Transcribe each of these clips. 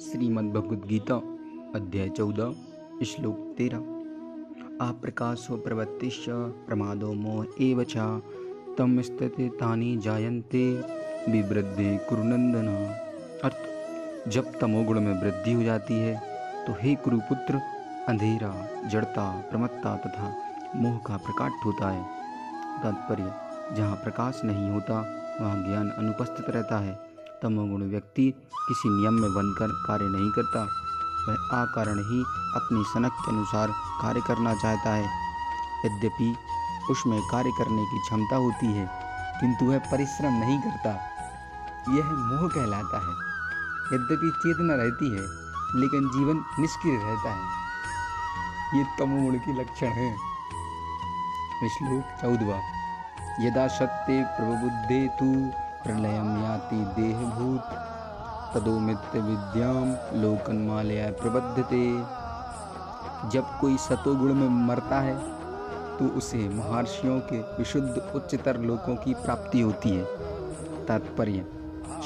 श्रीमद्भगवद्गीता, अध्याय चौदह, श्लोक तेरह। अप्रकाशो प्रवृत्तिश्च प्रमादो मोह एव तम स्थिति तानि जायन्ते विवृद्धि कुरुनंदन अर्थ जब तमोगुण में वृद्धि हो जाती है तो हे कुरुपुत्र, अंधेरा, जड़ता, प्रमत्ता तथा मोह का प्रकाट होता है। तात्पर्य, जहाँ प्रकाश नहीं होता, वहाँ ज्ञान अनुपस्थित रहता है। तमोगुण व्यक्ति किसी नियम में बनकर कार्य नहीं करता। वह आकारण ही अपनी सनक के अनुसार कार्य करना चाहता है। यद्यपि उसमें कार्य करने की क्षमता होती है, किंतु वह परिश्रम नहीं करता। यह मोह कहलाता है। यद्यपि चेतना रहती है, लेकिन जीवन निष्क्रिय रहता है। ये तमोगुण के लक्षण है। श्लोक चौदवा। यदा सत्य प्रबुद्धे तू प्रलयम याति देहभूत तदोमित विद्याम लोकन मालया प्रबद्धते जब कोई सतोगुण में मरता है तो उसे महर्षियों के विशुद्ध उच्चतर लोकों की प्राप्ति होती है। तात्पर्य,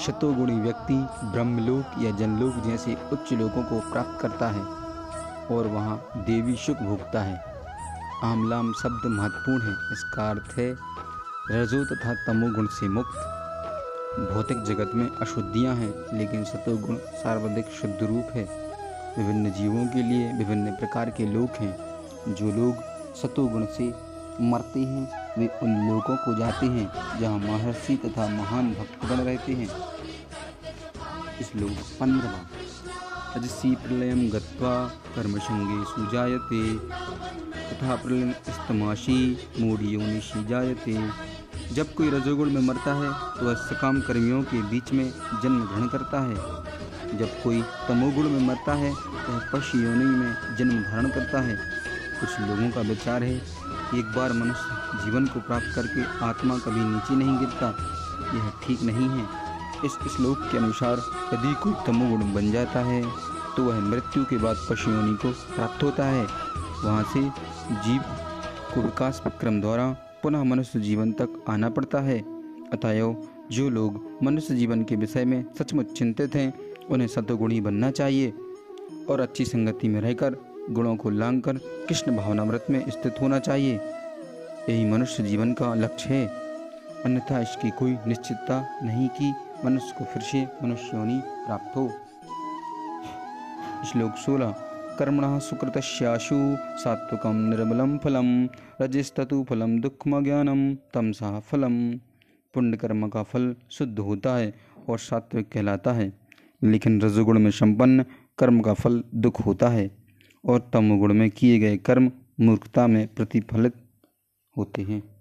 शतोगुणी व्यक्ति ब्रह्मलोक या जनलोक जैसे उच्च लोकों को प्राप्त करता है और वहाँ देवी सुख भोगता है। आमलाम शब्द महत्वपूर्ण है, इसका अर्थ है, रजो तथा तमोगुण से मुक्त। भौतिक जगत में अशुद्धियाँ हैं, लेकिन सतोगुण सर्वाधिक शुद्ध रूप है। विभिन्न जीवों के लिए विभिन्न प्रकार के लोग हैं। जो लोग सतोगुण से मरते हैं, वे उन लोगों को जाते हैं, जहाँ महर्षि तथा महान भक्त बन रहते हैं। लोग पंद्रवा। अजसी प्रलयम गत्वा कर्मशंगे सुजायते। तथा प्रलय स्तमाशी मूढ़ योनिशी जायते। जब कोई रजोगुण में मरता है तो वह सकाम कर्मियों के बीच में जन्म ग्रहण करता है। जब कोई तमोगुण में मरता है तो वह पशु योनि में जन्म धारण करता है। कुछ लोगों का विचार है कि एक बार मनुष्य जीवन को प्राप्त करके आत्मा कभी नीचे नहीं गिरता। यह ठीक नहीं है। इस श्लोक के अनुसार यदि कोई तमोगुण बन जाता है तो वह मृत्यु के बाद पशु योनि को प्राप्त होता है। वहाँ से जीव को विकास क्रम द्वारा पुनः मनुष्य जीवन तक आना पड़ता है। अतएव, जो लोग मनुष्य जीवन के विषय में सचमुच चिंतित हैं, उन्हें सतोगुणी बनना चाहिए और अच्छी संगति में रहकर गुणों को लांग कर कृष्ण भावनामृत में स्थित होना चाहिए। यही मनुष्य जीवन का लक्ष्य है। अन्यथा इसकी कोई निश्चितता नहीं कि मनुष्य को फिर से मनुष्योनी प्राप्त हो। श्लोक सोलह। कर्मण सुकृतश्याशु सात्विकं निर्मलं फलं रजस्तु दुखम ज्ञानम तमसा फलम पुण्य कर्म का फल शुद्ध होता है और सात्विक कहलाता है। लेकिन रजोगुण में संपन्न कर्म का फल दुख होता है और तमोगुण में किए गए कर्म मूर्खता में प्रतिफलित होते हैं।